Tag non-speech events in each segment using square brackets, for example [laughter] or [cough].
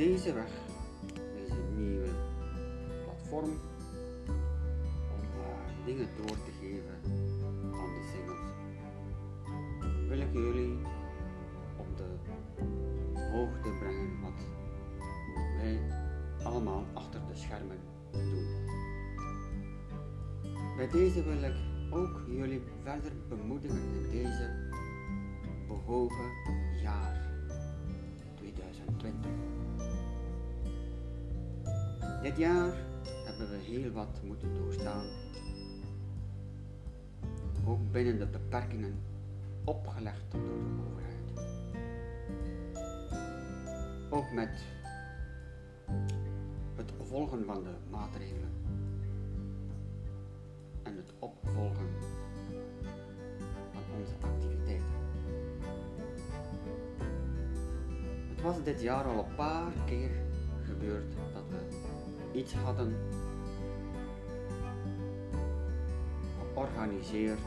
deze weg, deze nieuwe platform, om dingen door te geven aan de singles, wil ik jullie op de hoogte brengen wat wij allemaal achter de schermen doen. Bij deze wil ik ook jullie verder bemoedigen in deze behogen jaar 2020. Dit jaar hebben we heel wat moeten doorstaan, ook binnen de beperkingen opgelegd door de overheid. Ook met het volgen van de maatregelen en het opvolgen van onze activiteiten. Het was dit jaar al een paar keer gebeurd iets hadden georganiseerd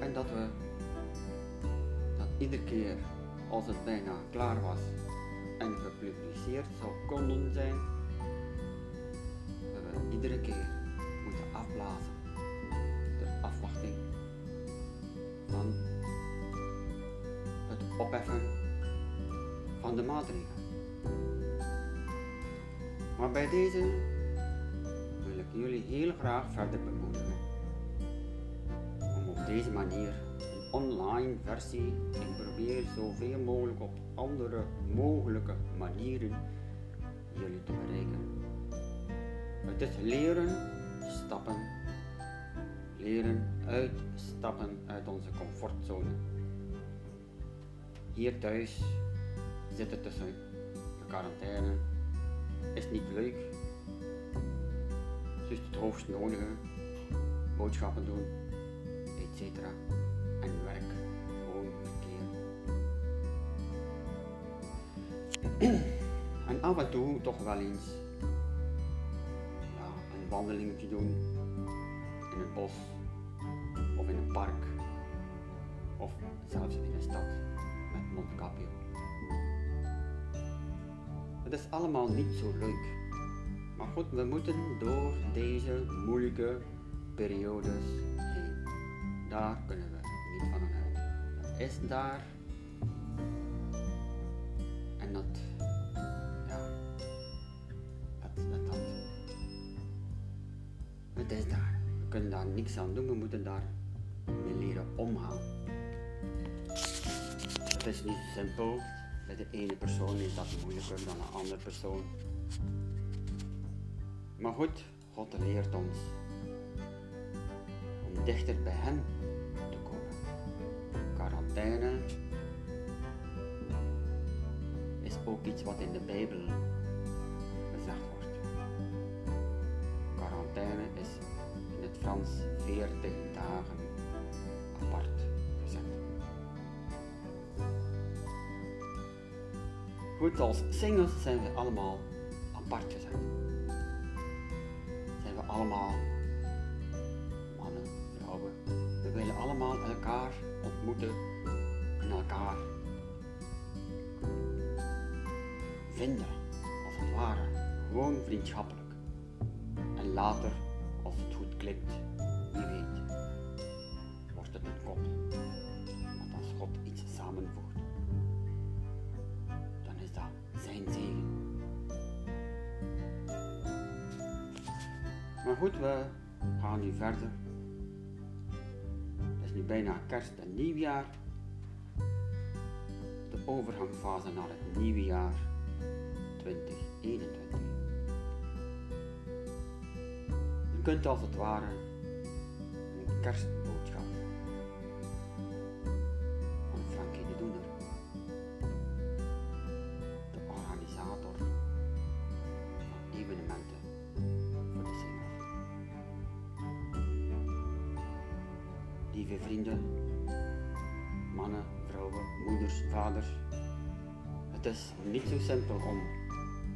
en dat we dat iedere keer als het bijna klaar was en gepubliceerd zou konden zijn, we iedere keer moeten afblazen. De afwachting van het opheffen van de maatregelen. Maar bij deze wil ik jullie heel graag verder bemoedigen om op deze manier een online versie en probeer zoveel mogelijk op andere mogelijke manieren jullie te bereiken. Het is leren stappen, leren uitstappen uit onze comfortzone. Hier thuis zitten tussen de quarantaine is niet leuk. Dus het hoogst nodige, boodschappen doen, etc. En werk gewoon verkeer. [clears throat] en af en toe toch wel eens een wandelingetje doen in het bos of in een park of zelfs in een stad met mondkapje. Het is allemaal niet zo leuk. Maar goed, we moeten door deze moeilijke periodes heen. Daar kunnen we niet van uit. Het is daar. En dat, ja, dat, dat, dat. Het is daar. We kunnen daar niks aan doen. We moeten daar mee leren omgaan. Het is niet simpel. Bij de ene persoon is dat moeilijker dan een andere persoon. Maar goed, God leert ons om dichter bij Hem te komen. Quarantaine is ook iets wat in de Bijbel Goed, als singles zijn we allemaal apart gezet. Maar goed, we gaan nu verder. Het is nu bijna kerst en nieuwjaar. De overgangsfase naar het nieuwe jaar 2021. Je kunt als het ware een kerstboodschap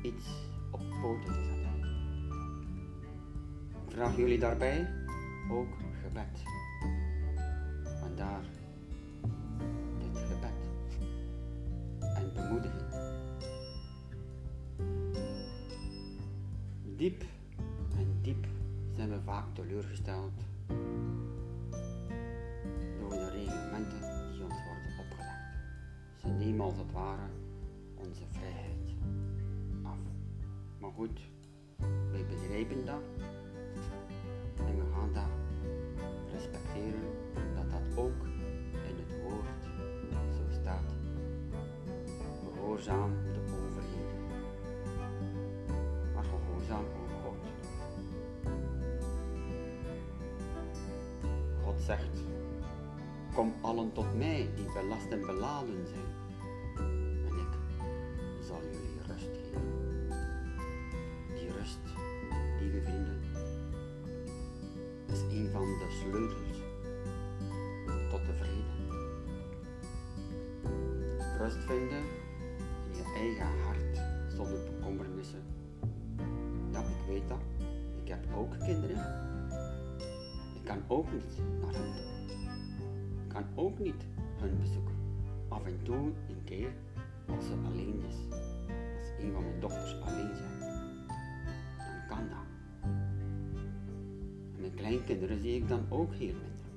iets op poten te zetten. Vraag jullie daarbij ook gebed. Goed, wij begrijpen dat en we gaan dat respecteren dat dat ook in het woord zo staat. Gehoorzaam de overheden, maar gehoorzaam ook God. God zegt, kom allen tot mij die belast en beladen zijn, tot de vrede. Rust vinden in je eigen hart zonder bekommernissen. Ja, ik weet dat. Ik heb ook kinderen. Ik kan ook niet naar hen. Ik kan ook niet hun bezoeken. Af en toe een keer als ze alleen is. Als een van mijn dochters alleen zijn. Kleinkinderen zie ik dan ook heel minder.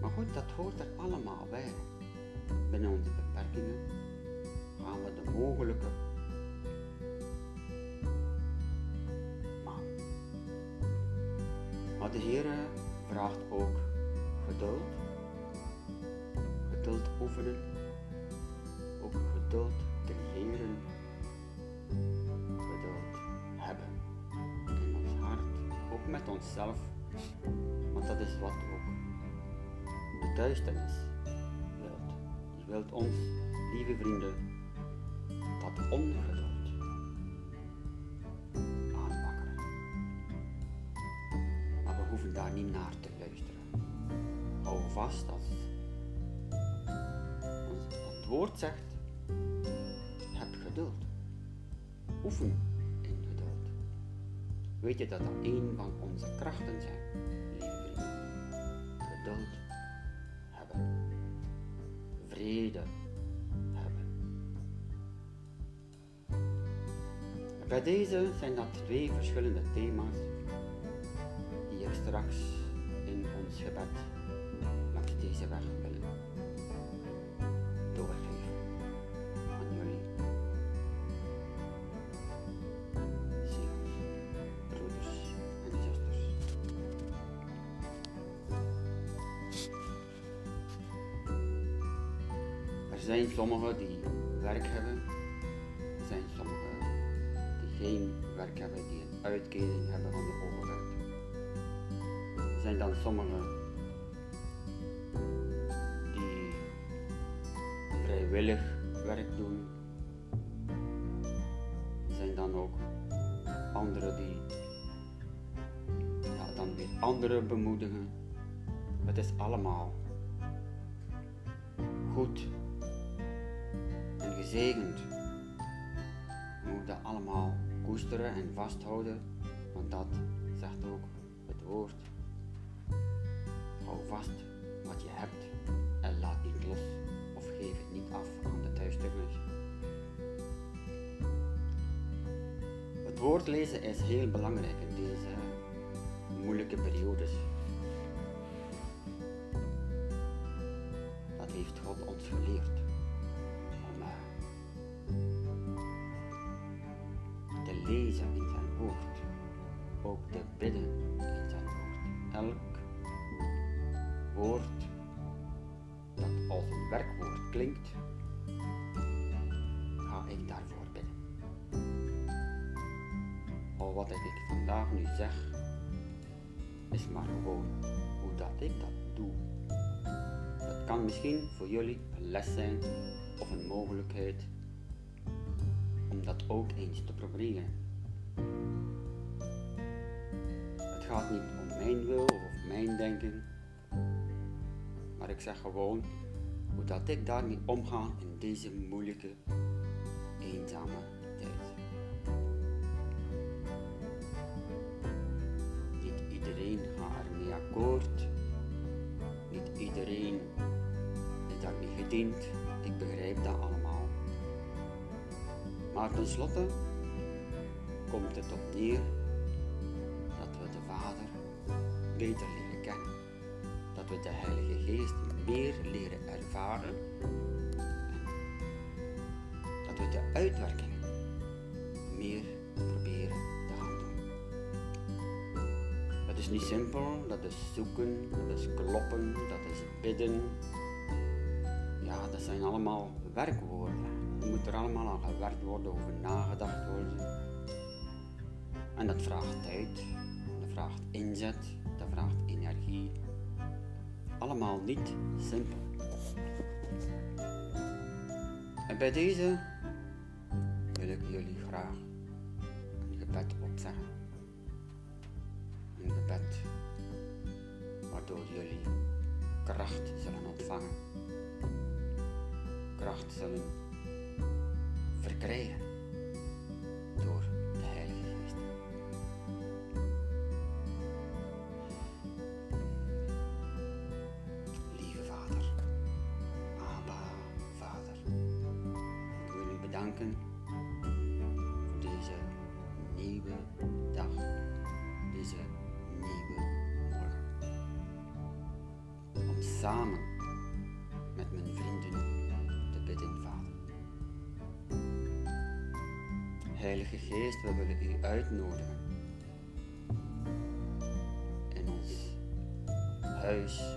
Maar goed, dat hoort er allemaal bij. Binnen onze beperkingen gaan we de mogelijke. Maar de Heer vraagt ook geduld, geduld oefenen, ook geduld creëren, met onszelf, want dat is wat ook de duisternis wilt. Die wilt ons, lieve vrienden, dat ongeduld aanwakkeren. Maar we hoeven daar niet naar te luisteren. Hou vast als het woord zegt, heb geduld. Oefen. Weet je dat dat een van onze krachten zijn, lieve? Geduld hebben. Vrede hebben. Bij deze zijn dat twee verschillende thema's die ik straks in ons gebed sommigen die werk hebben. Er zijn sommigen die geen werk hebben, die een uitkering hebben van de overheid. Er zijn dan sommigen die vrijwillig werk doen. Er zijn dan ook anderen die ja, dan weer anderen bemoedigen. Het is allemaal goed gezegend. We moeten allemaal koesteren en vasthouden, want dat zegt ook het woord. Hou vast wat je hebt en laat niet los of geef het niet af aan de duisternis. Het woord lezen is heel belangrijk in deze moeilijke periodes. Nu zeg, is maar gewoon hoe dat ik dat doe. Het kan misschien voor jullie een les zijn of een mogelijkheid om dat ook eens te proberen. Het gaat niet om mijn wil of mijn denken, maar ik zeg gewoon hoe dat ik daarmee omga in deze moeilijke, eenzame iedereen gaat ermee akkoord, niet iedereen is daarmee gediend, ik begrijp dat allemaal. Maar tenslotte komt het op neer dat we de Vader beter leren kennen. Dat we de Heilige Geest meer leren ervaren. En dat we de uitwerking meer niet simpel, dat is zoeken, dat is kloppen, dat is bidden. Ja, dat zijn allemaal werkwoorden. Er moet er allemaal aan gewerkt worden, over nagedacht worden. En dat vraagt tijd, dat vraagt inzet, dat vraagt energie. Allemaal niet simpel. En bij deze wil ik jullie graag waardoor jullie kracht zullen ontvangen. Kracht zullen verkrijgen door de Heilige Geest. Lieve Vader, Abba Vader, ik wil u bedanken voor deze nieuwe dag, deze samen met mijn vrienden te bidden, Vader. Heilige Geest, we willen u uitnodigen in ons huis,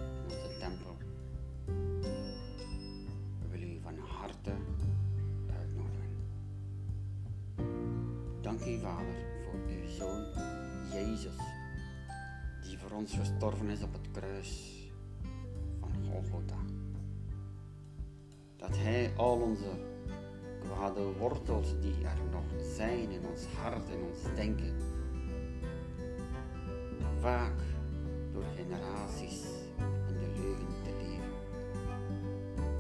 al onze kwade wortels die er nog zijn in ons hart, in ons denken, vaak door generaties in de leugen te leven.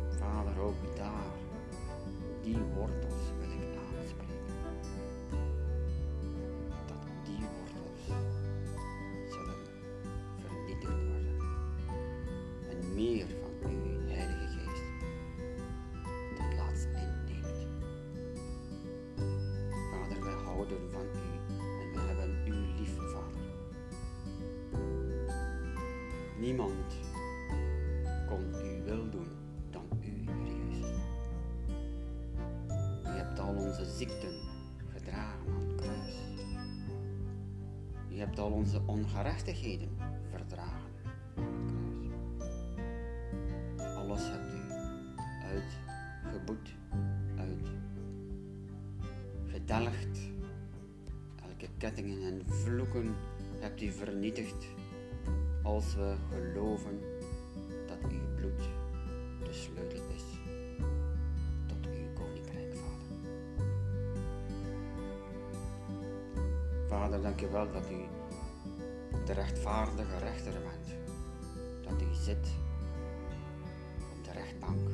Vader, ook daar, die wortels onze ziekten gedragen aan het kruis. U hebt al onze ongerechtigheden verdragen aan het kruis. Alles hebt u uitgeboet, uitgedelgd. Elke kettingen en vloeken hebt u vernietigd als we geloven dank wel dat u de rechtvaardige rechter bent, dat u zit op de rechtbank.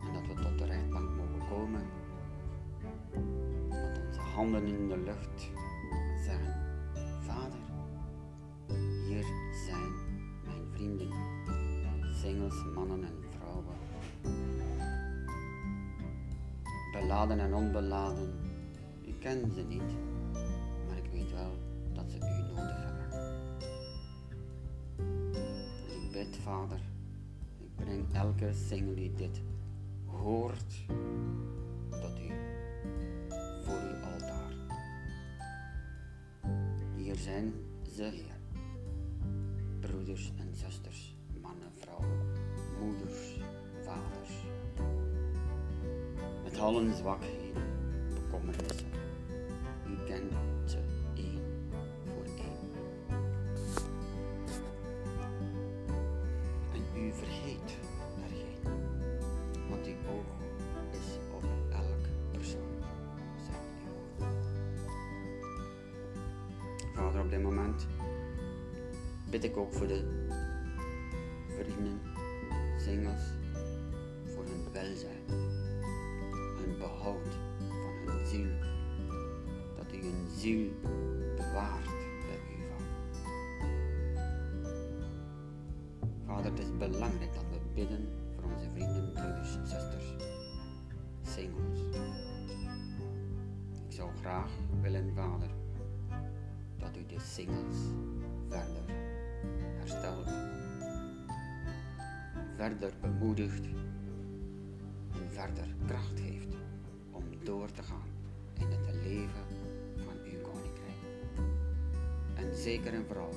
En dat we tot de rechtbank mogen komen. Met onze handen in de lucht zeggen, Vader, hier zijn mijn vrienden, singles, mannen en vrouwen, beladen en onbeladen. U kent ze niet, Ik breng elke single die dit hoort tot u, voor uw altaar. Hier zijn ze, Heer. Broeders en zusters, mannen, vrouwen, moeders, vaders. Met al hun zwakheden, belangrijk dat we bidden voor onze vrienden, broeders zusters, singles. Ik zou graag willen, Vader, dat u de singles verder herstelt, verder bemoedigt en verder kracht geeft om door te gaan in het leven van uw koninkrijk. En zeker en vooral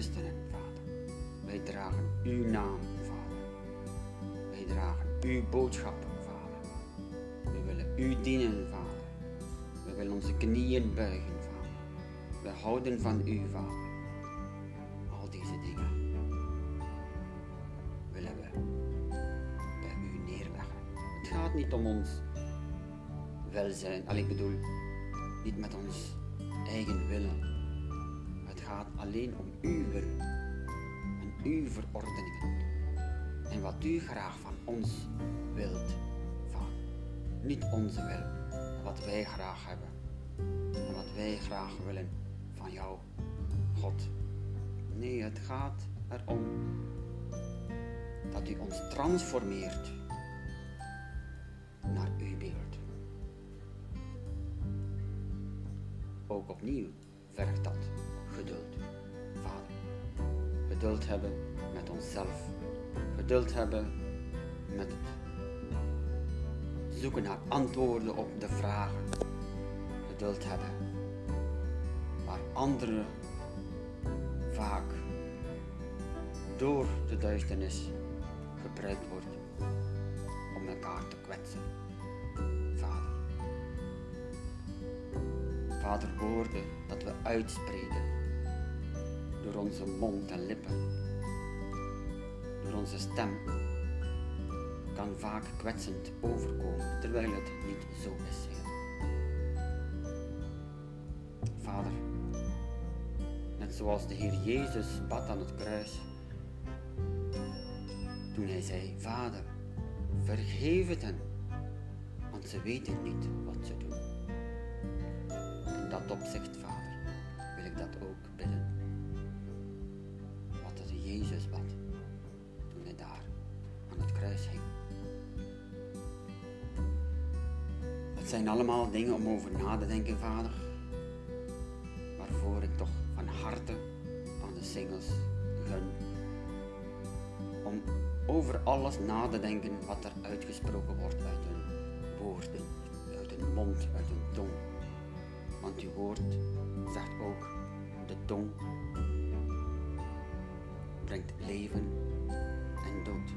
christenen, Vader. Wij dragen uw naam, Vader. Wij dragen uw boodschap, Vader. We willen u dienen, Vader. We willen onze knieën buigen, Vader. We houden van u, Vader. Al deze dingen willen we bij u neerleggen. Het gaat niet om ons welzijn, al ik bedoel, niet met ons eigen willen. Alleen om uw wil en uw verordeningen en wat u graag van ons wilt, Vader. Niet onze wil, wat wij graag hebben en wat wij graag willen van jou, God. Nee, het gaat erom dat u ons transformeert naar uw beeld. Ook opnieuw vergt dat geduld, Vader. Geduld hebben met onszelf. Geduld hebben met het zoeken naar antwoorden op de vragen. Geduld hebben waar anderen vaak door de duisternis gebruikt wordt om elkaar te kwetsen. Vader. Vader, woorden dat we uitspreken door onze mond en lippen, door onze stem, kan vaak kwetsend overkomen, terwijl het niet zo is, Heer. Vader, net zoals de Heer Jezus bad aan het kruis, toen hij zei, Vader, vergeef het hen, want ze weten niet wat ze doen. In dat opzicht, Vader, allemaal dingen om over na te denken, Vader, waarvoor ik toch van harte aan de singles gun om over alles na te denken wat er uitgesproken wordt uit hun woorden, uit hun mond, uit hun tong. Want uw woord zegt ook, de tong brengt leven en dood.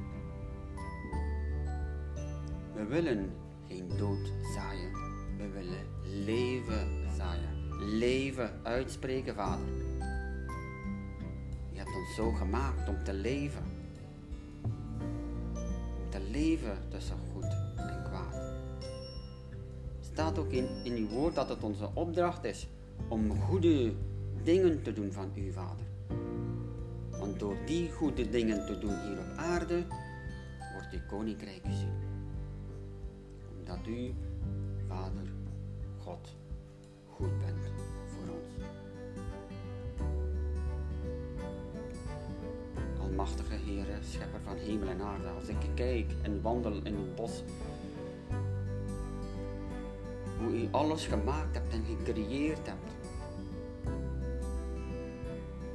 We willen geen dood zaaien, we willen leven zaaien. Leven uitspreken, Vader. Je hebt ons zo gemaakt om te leven. Om te leven tussen goed en kwaad. Staat ook in, in uw woord dat het onze opdracht is om goede dingen te doen van u, Vader. Want door die goede dingen te doen hier op aarde, wordt uw koninkrijk gezien. Omdat u, Vader, God, goed bent voor ons. Almachtige Heere, schepper van hemel en aarde, als ik kijk en wandel in het bos, hoe u alles gemaakt hebt en gecreëerd hebt,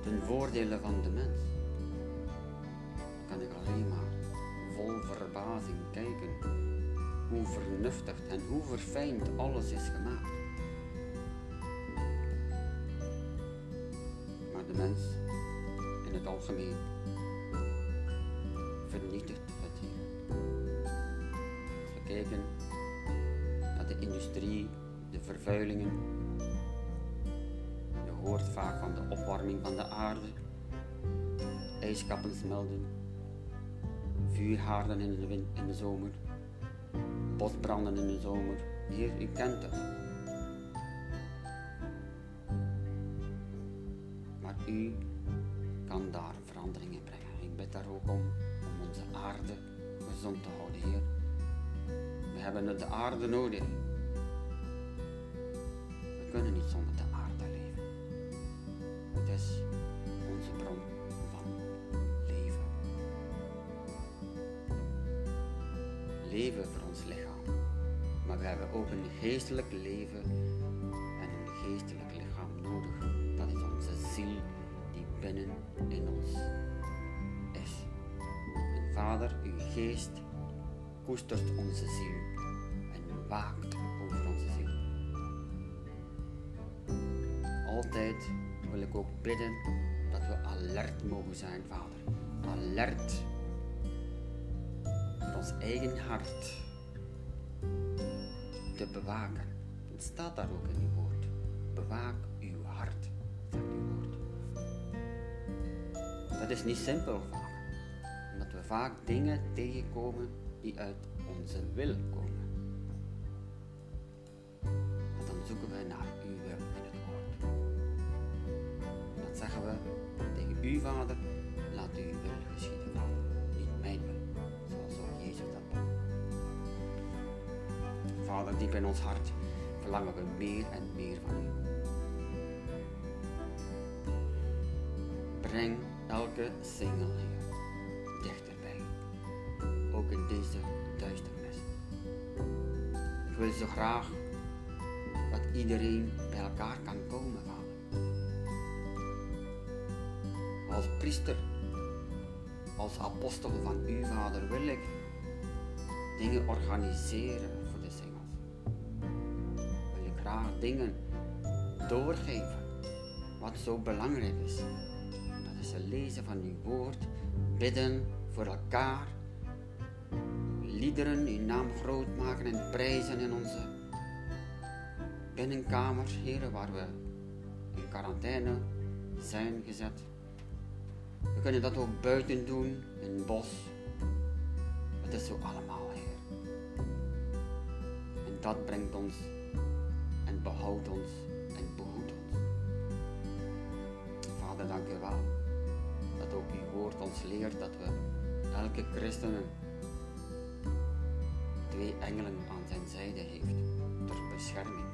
ten voordele van de mens, kan ik alleen maar vol verbazing kijken hoe vernuftig en hoe verfijnd alles is gemaakt. Maar de mens in het algemeen vernietigt het hier. Als we kijken naar de industrie, de vervuilingen, je hoort vaak van de opwarming van de aarde, ijskappen smelten, vuurhaarden in de, win- in de zomer, bosbranden in de zomer. Heer, u kent het. Maar u kan daar veranderingen brengen. Ik bid daar ook om, om onze aarde gezond te houden, Heer. We hebben de aarde nodig. We kunnen niet zonder de aarde leven. Het is leven. voor ons lichaam. Maar we hebben ook een geestelijk leven en een geestelijk lichaam nodig. Dat is onze ziel die binnen in ons is. En Vader, uw geest koestert onze ziel en waakt over onze ziel. Altijd wil ik ook bidden dat we alert mogen zijn, Vader. Alert eigen hart te bewaken. Het staat daar ook in uw woord. Bewaak uw hart. Dat is niet simpel, Vader. Omdat we vaak dingen tegenkomen die uit onze wil komen. Diep in ons hart verlangen we meer en meer van u. Breng elke single, Heer, dichterbij. Ook in deze duisternis. Ik wil zo graag dat iedereen bij elkaar kan komen, Vader. Als priester, als apostel van u, Vader, wil ik dingen organiseren dingen doorgeven wat zo belangrijk is. Dat is het lezen van uw woord, bidden voor elkaar, liederen, uw naam groot maken en prijzen in onze binnenkamers, heren, waar we in quarantaine zijn gezet. We kunnen dat ook buiten doen, in het bos. Het is zo allemaal, Heer. En dat brengt ons en behoudt ons en behoedt ons. Vader, dank u wel dat ook uw woord ons leert dat we elke christenen twee engelen aan zijn zijde heeft ter bescherming.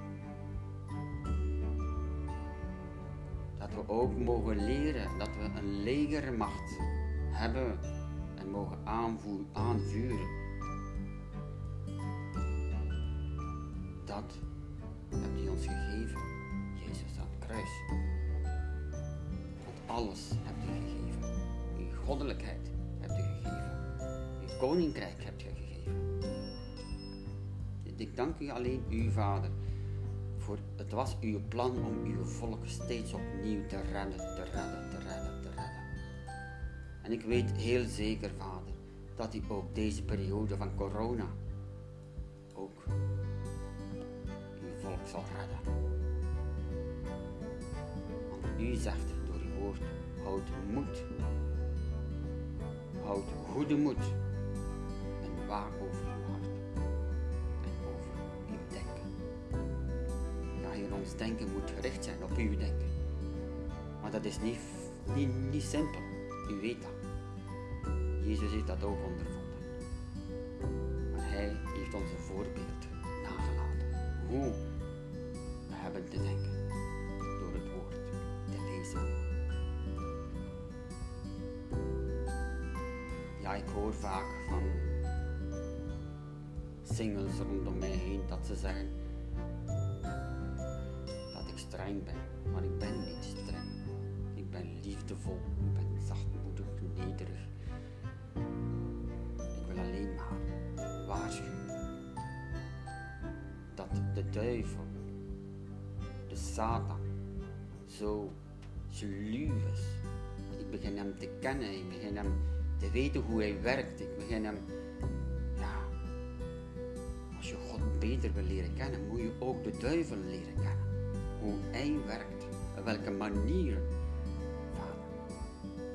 Dat we ook mogen leren dat we een legermacht hebben en mogen aanvuren. Gegeven, Jezus aan het kruis. Want alles hebt u gegeven. Uw goddelijkheid hebt u gegeven. Uw koninkrijk hebt u gegeven. Ik dank u alleen, uw Vader, voor het was uw plan om uw volk steeds opnieuw te redden, te redden, te redden, te redden. En ik weet heel zeker, Vader, dat u ook deze periode van corona ook zal redden. Want u zegt door uw woord, houd moed, houd goede moed en waak over uw hart en over uw denken. Ja, Heer, ons denken moet gericht zijn op uw denken. Maar dat is niet, niet, niet simpel. U weet dat. Jezus heeft dat ook ondervonden. Maar hij heeft ons een voorbeeld nagelaten. Hoe te denken door het woord te lezen. Ja, ik hoor vaak van singles rondom mij heen dat ze zeggen dat ik streng ben. Maar ik ben niet streng. Ik ben liefdevol, ik ben zachtmoedig, nederig. Ik wil alleen maar waarschuwen dat de duivel, Satan, zo sluw. Ik begin hem te kennen, ik begin hem te weten hoe hij werkt. Ik begin hem, ja, als je God beter wil leren kennen, moet je ook de duivel leren kennen. Hoe hij werkt, op welke manier. Vader,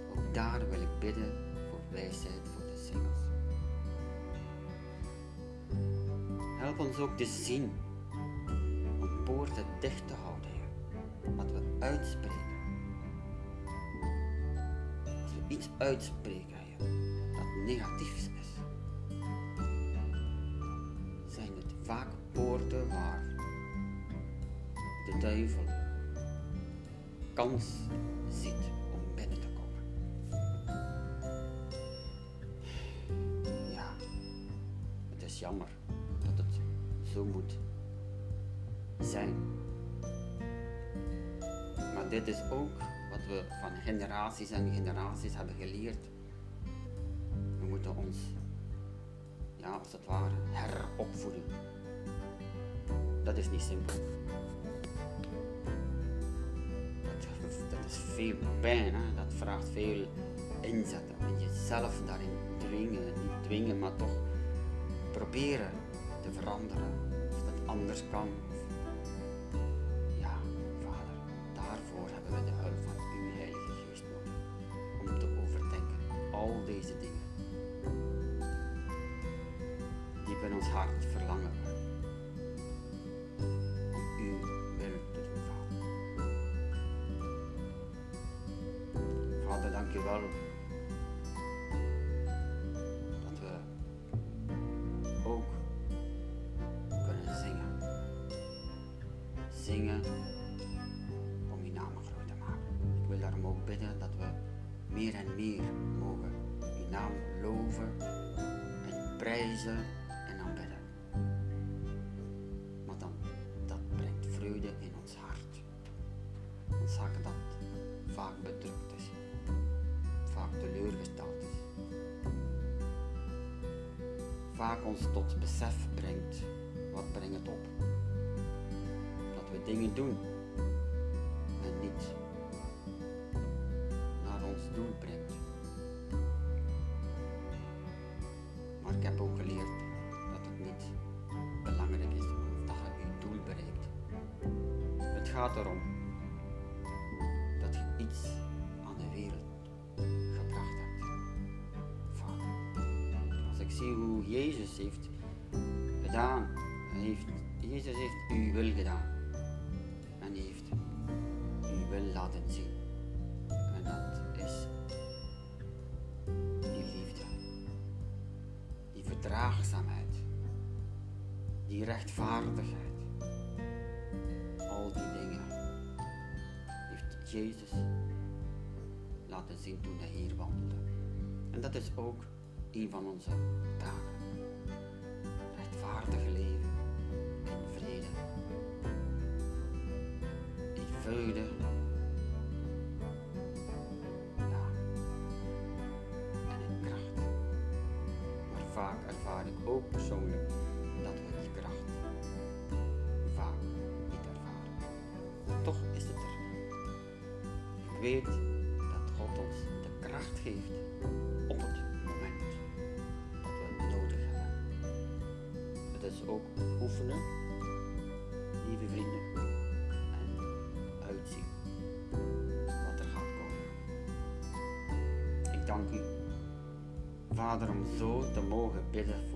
ook daar wil ik bidden voor wijsheid voor de singles. Help ons ook te zien om poorten dicht te houden. Wat we uitspreken. Als we iets uitspreken, dat negatief is, zijn het vaak poorten waar de duivel kans ziet dit is ook wat we van generaties en generaties hebben geleerd. We moeten ons, ja, als het ware, heropvoeden. Dat is niet simpel. Dat, is veel pijn, dat vraagt veel inzetten en jezelf daarin dwingen, niet dwingen, maar toch proberen te veranderen. Of dat anders kan. Hart verlangen Om uw wil te doen, Vader. Vader, dank je wel zingen om je naam groot te maken. Ik wil daarom ook bidden dat we meer en meer mogen uw naam loven en prijzen Vaak ons tot besef brengt, wat brengt het op? dingen doen en niet naar ons doel brengt. Maar ik heb ook geleerd dat het niet belangrijk is dat je je doel bereikt. Het gaat erom die rechtvaardigheid. Al die dingen heeft Jezus laten zien toen hij hier wandelde. En dat is ook een van onze taken. Ook persoonlijk dat we die kracht vaak niet ervaren. Toch is het er. Ik weet dat God ons de kracht geeft op het moment dat we het nodig hebben. Het is ook oefenen, lieve vrienden wat er gaat komen. Ik dank u, Vader, om zo te mogen bidden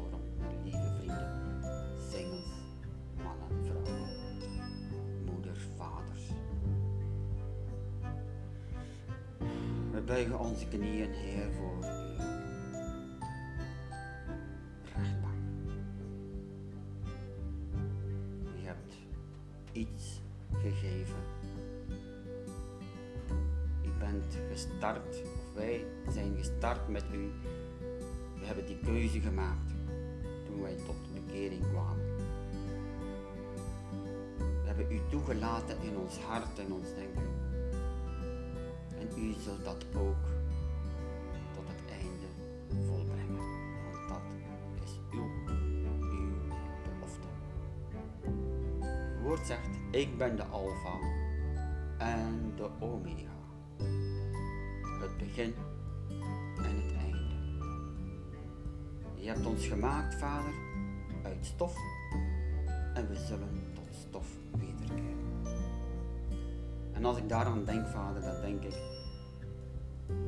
onze knieën, Heer, voor u. Rechtbank. U hebt iets gegeven gestart, of wij zijn gestart met u. We hebben die keuze gemaakt toen wij tot bekering kwamen. We hebben u toegelaten in ons hart en ons denken. En u zult dat ook ik ben de Alpha en de Omega het begin en het einde. Je hebt ons gemaakt, Vader, uit stof en we zullen tot stof wederkeren. En als ik daaraan denk, Vader, dan denk ik,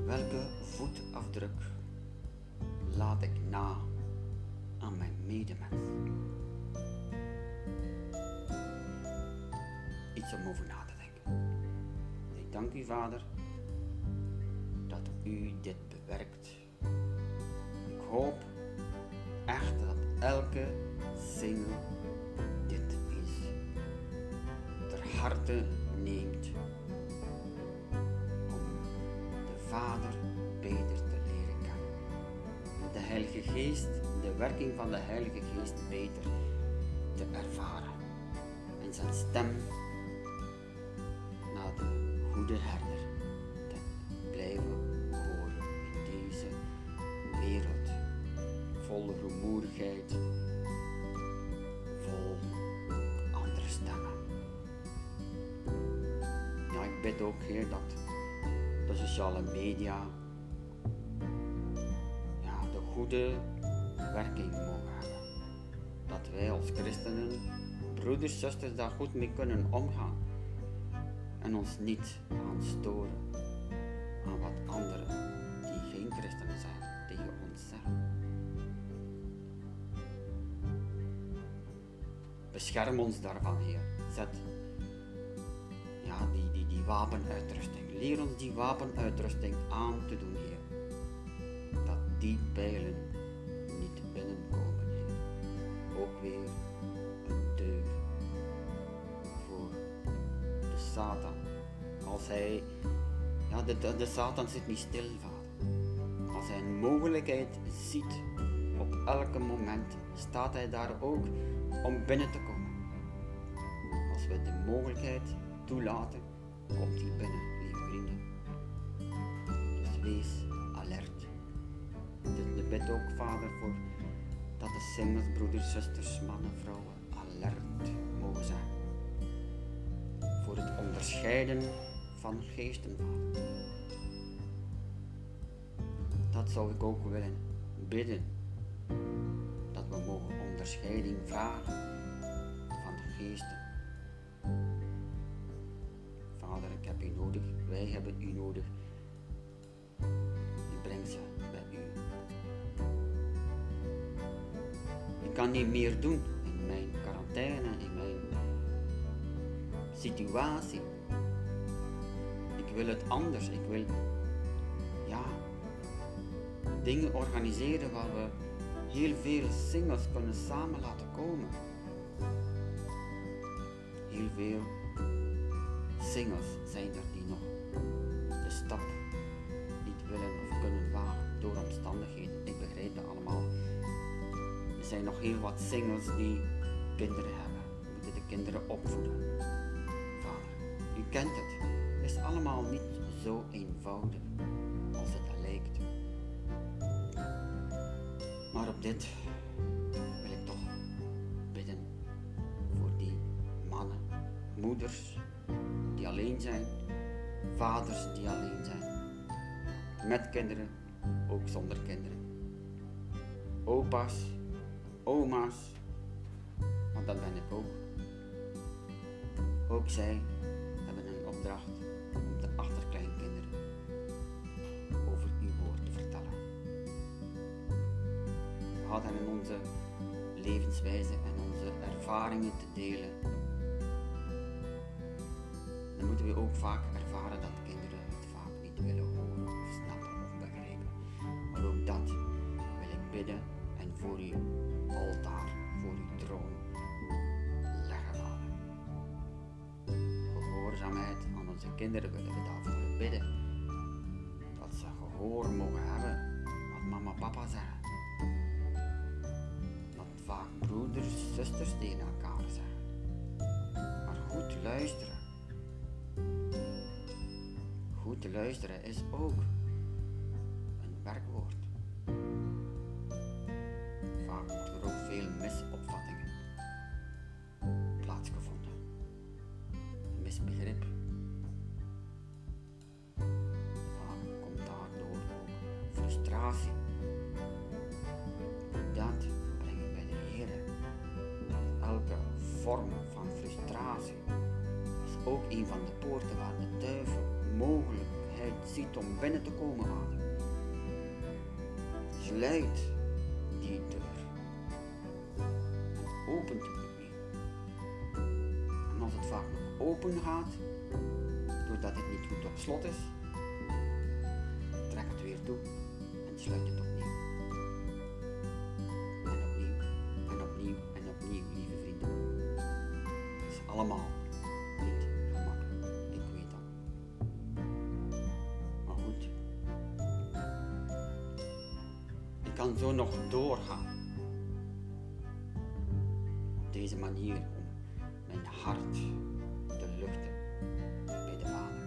welke voetafdruk laat ik na aan mijn medemens? Iets om over na te denken. Ik dank u, Vader u dit bewerkt. Ik hoop echt dat elke single dit is. Ter harte neemt om de Vader beter te leren kennen. De Heilige Geest, de werking van de Heilige Geest beter te ervaren. En zijn stem goede herder te blijven horen in deze wereld. Vol rumoerigheid, vol andere stemmen. Ja, ik bid ook, Heer, dat de sociale media ja, de goede werking mogen hebben. Dat wij als christenen, broeders, zusters, daar goed mee kunnen omgaan. En ons niet gaan storen aan wat anderen die geen christenen zijn tegen ons zeggen. Bescherm ons daarvan, Heer. Zet ja, die, die, die wapenuitrusting. Leer ons die wapenuitrusting aan te doen, Heer. Dat die pijlen de, Satan zit niet stil, Vader. Als hij een mogelijkheid ziet, op elke moment staat hij daar ook om binnen te komen. Als we de mogelijkheid toelaten, komt hij binnen, lieve vrienden. Dus wees alert. Ik bid ook, Vader, voor dat de singles, broeders, zusters, mannen, vrouwen alert mogen zijn. Voor het onderscheiden van geesten, Vader. Dat zou ik ook willen bidden. Dat we mogen onderscheiding vragen van geesten. Vader, ik heb u nodig, wij hebben u nodig. Ik breng ze bij u. Ik kan niet meer doen in mijn quarantaine, in mijn situatie. Ik wil het anders. Ik wil, dingen organiseren waar we heel veel singles kunnen samen laten komen. Heel veel singles zijn er die nog de stap niet willen of kunnen wagen door omstandigheden. Ik begrijp dat allemaal. Er zijn nog heel wat singles die kinderen hebben. Moeten de kinderen opvoeden. Vader, u kent het. Het is allemaal niet zo eenvoudig dit wil ik toch bidden voor die mannen, moeders die alleen zijn, vaders die alleen zijn, met kinderen, ook zonder kinderen, opa's, oma's, want dat ben ik ook. Ook zij hebben een opdracht We hadden in onze levenswijze en onze ervaringen te delen. Dan moeten we ook vaak ervaren dat kinderen het vaak niet willen horen of snappen of begrijpen. Maar ook dat wil ik bidden en voor uw altaar, voor uw troon leggen. Gehoorzaamheid aan onze kinderen willen we daarvoor bidden. Dat ze gehoor mogen zusters elkaar zeggen. Maar goed luisteren. Goed te luisteren is ook ziet om binnen te komen. Vader. Sluit die deur. En opent het niet. En als het vaak nog open gaat, doordat het niet goed op slot is, Zo nog doorgaan. Op deze manier om mijn hart te luchten bij de Vader.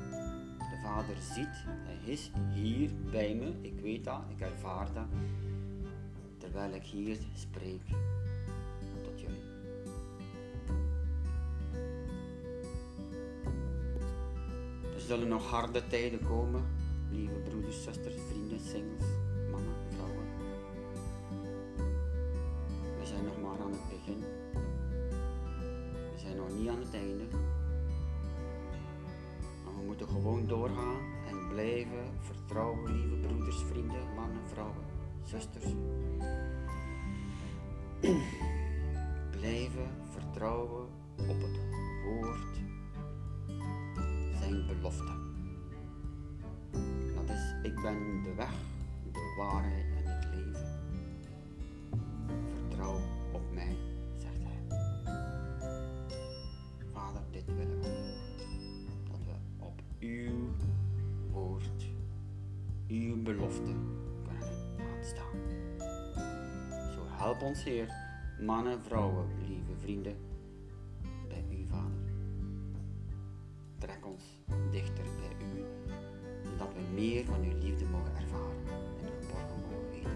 De Vader ziet, Hij is hier bij me, ik weet dat, ik ervaar dat, terwijl ik hier spreek tot jullie. Er zullen nog harde tijden komen, vertrouwen, lieve broeders, vrienden, mannen, vrouwen, zusters. [clears throat] blijven vertrouwen op het woord, zijn belofte. Dat is, ik ben de weg, de waarheid belofte kunnen aanstaan. Zo help ons, Heer, mannen, vrouwen, lieve vrienden, bij u, Vader. Trek ons dichter bij u, zodat we meer van uw liefde mogen ervaren en geborgen mogen weten.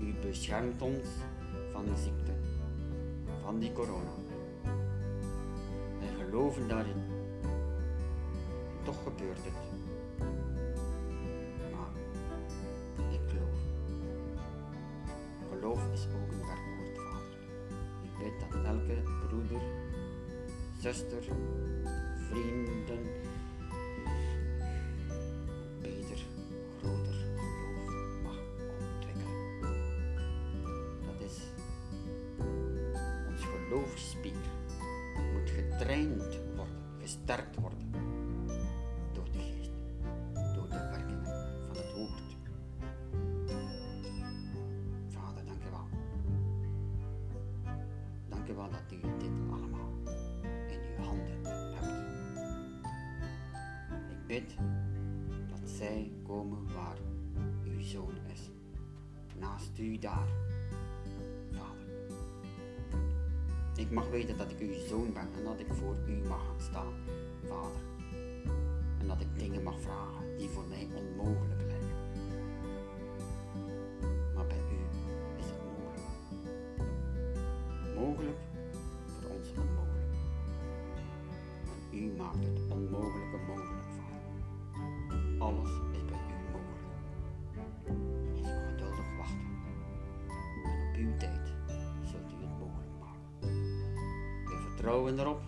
U beschermt ons van de ziekte, van die corona. Wij geloven daarin. Toch gebeurt het. Is ook een werkwoord, Vader. Ik bid dat elke broeder, zuster, vrienden beter, groter geloof mag ontwikkelen. Dat is ons geloofsspier Wel dat u dit allemaal in uw handen hebt. Ik bid dat zij komen waar uw zoon is. Naast u daar, Vader. Ik mag weten dat ik uw zoon ben en dat ik voor u mag gaan staan, Vader. En dat ik dingen mag vragen die voor mij onmogelijk erop.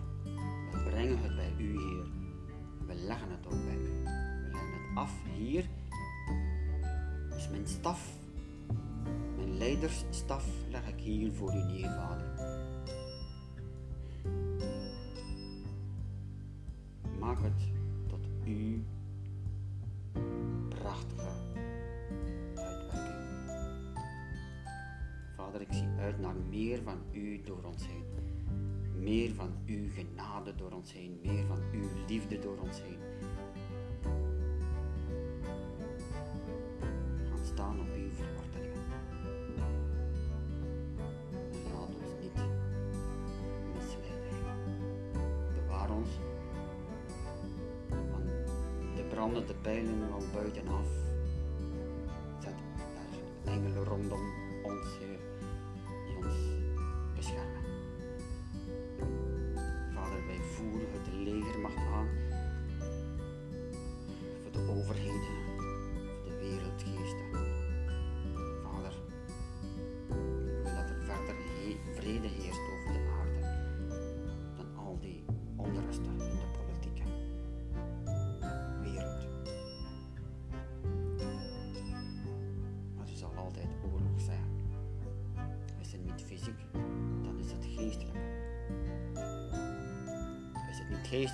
We brengen het bij u, Heer. We leggen het ook bij u. We leggen het af hier. is mijn staf. Mijn leidersstaf leg ik hier voor u neer, Vader. Maak het tot uw prachtige uitwerking. Vader, ik zie uit naar meer van u door ons heen. Meer van uw genade door ons heen. Meer van uw liefde door ons heen. Gaan staan op uw verwachtingen. En laat ons niet misleiden. Bewaar ons van de brandende pijlen van buitenaf.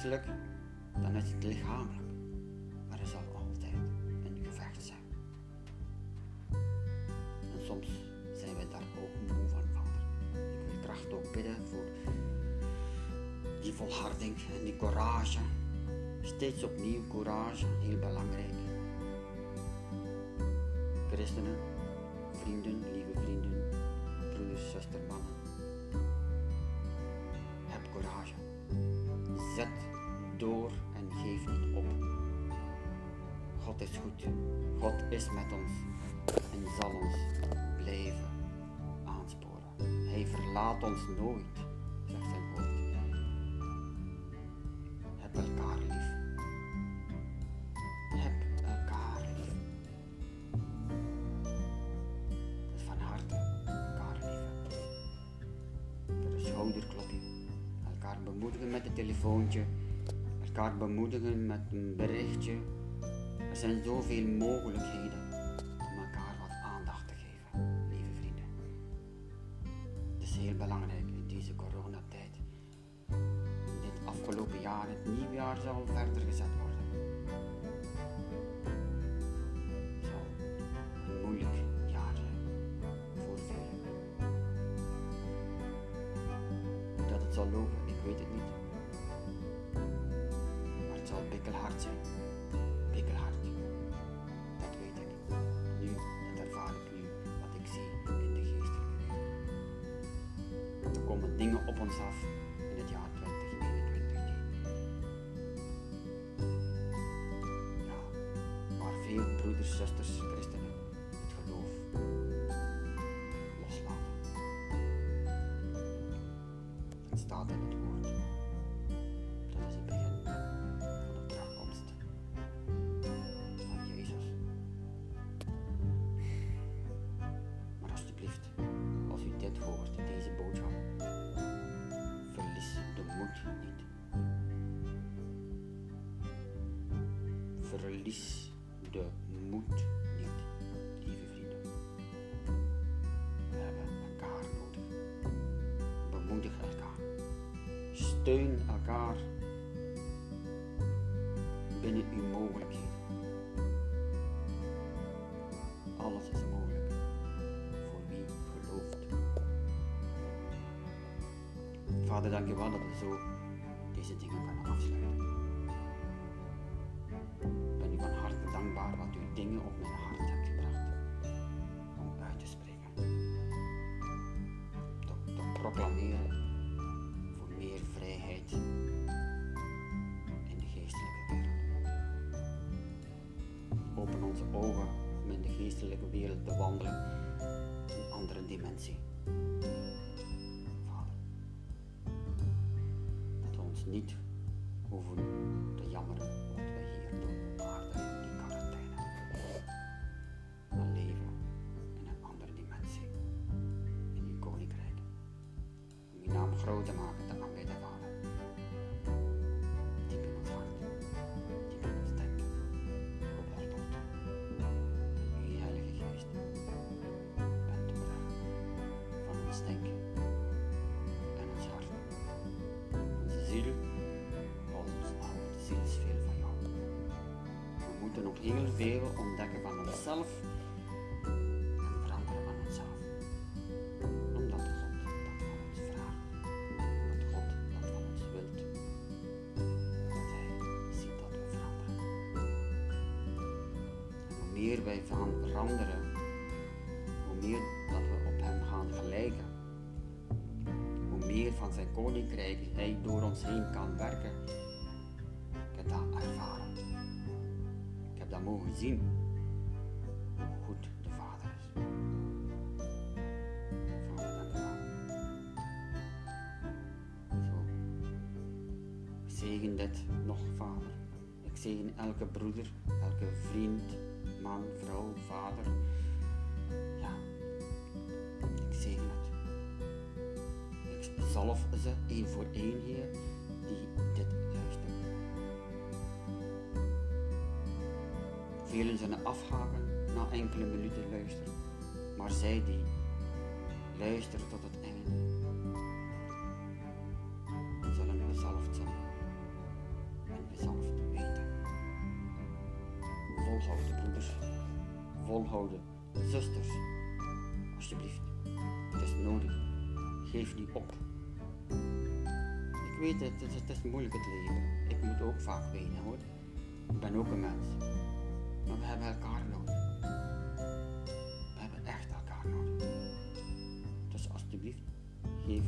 Dan is het lichamelijk. Maar er zal altijd een gevecht zijn. En soms zijn we daar ook moe van. Ik wil kracht ook bidden voor die volharding en die courage. Steeds opnieuw courage, heel belangrijk. Christenen, vrienden, lieve vrienden, broeders, zuster, mannen. Door en geef niet op. God is goed. God is met ons en zal ons blijven aansporen. Hij verlaat ons nooit, zegt zijn woord. Heb elkaar lief. Heb elkaar lief. Dat is van harte elkaar lief. Voor een schouderklopje. Elkaar bemoedigen met een telefoontje. Elkaar bemoedigen met een berichtje. Er zijn zoveel mogelijkheden af in het jaar 2021 die, ja, waar veel broeders, zusters, christenen het geloof loslaten. Het staat in het woord. Verlies de moed niet, lieve vrienden. We hebben elkaar nodig. Bemoedig elkaar. Steun elkaar binnen uw mogelijkheden. Alles is mogelijk voor wie gelooft. Vader, dank je wel dat we zo onze ogen om in de geestelijke wereld te wandelen in een andere dimensie. Vader, dat we ons niet hoeven te jammeren wat wij hier doen op aarde in quarantaine. Maar leven in een andere dimensie, in uw koninkrijk. Om uw naam groot te Heel veel ontdekken van onszelf en veranderen van onszelf. Omdat God dat van ons vraagt. Omdat God dat van ons wilt. Dat Hij ziet dat we veranderen. En hoe meer wij gaan veranderen, hoe meer dat we op Hem gaan gelijken. Hoe meer van zijn koninkrijk Hij door ons heen kan werken. Mogen zien. Hoe goed de Vader is. Vader, dank. Zo. Ik zegen dit nog, Vader. Ik zegen elke broeder, elke vriend, man, vrouw, vader. Ja, ik zegen het. Ik zalf ze één voor één, Heer, die dit. Velen zullen afhaken na enkele minuten luisteren, maar zij die luisteren tot het einde, zullen gezalfd zijn en gezalfd weten. Volhouden, broeders, volhouden, zusters, alsjeblieft. Het is nodig. Geef niet op. Ik weet het, het is, het moeilijk het leven. Ik moet ook vaak wenen hoor. Ik ben ook een mens. Maar we hebben elkaar nodig. We hebben echt elkaar nodig. Dus alsjeblieft, geef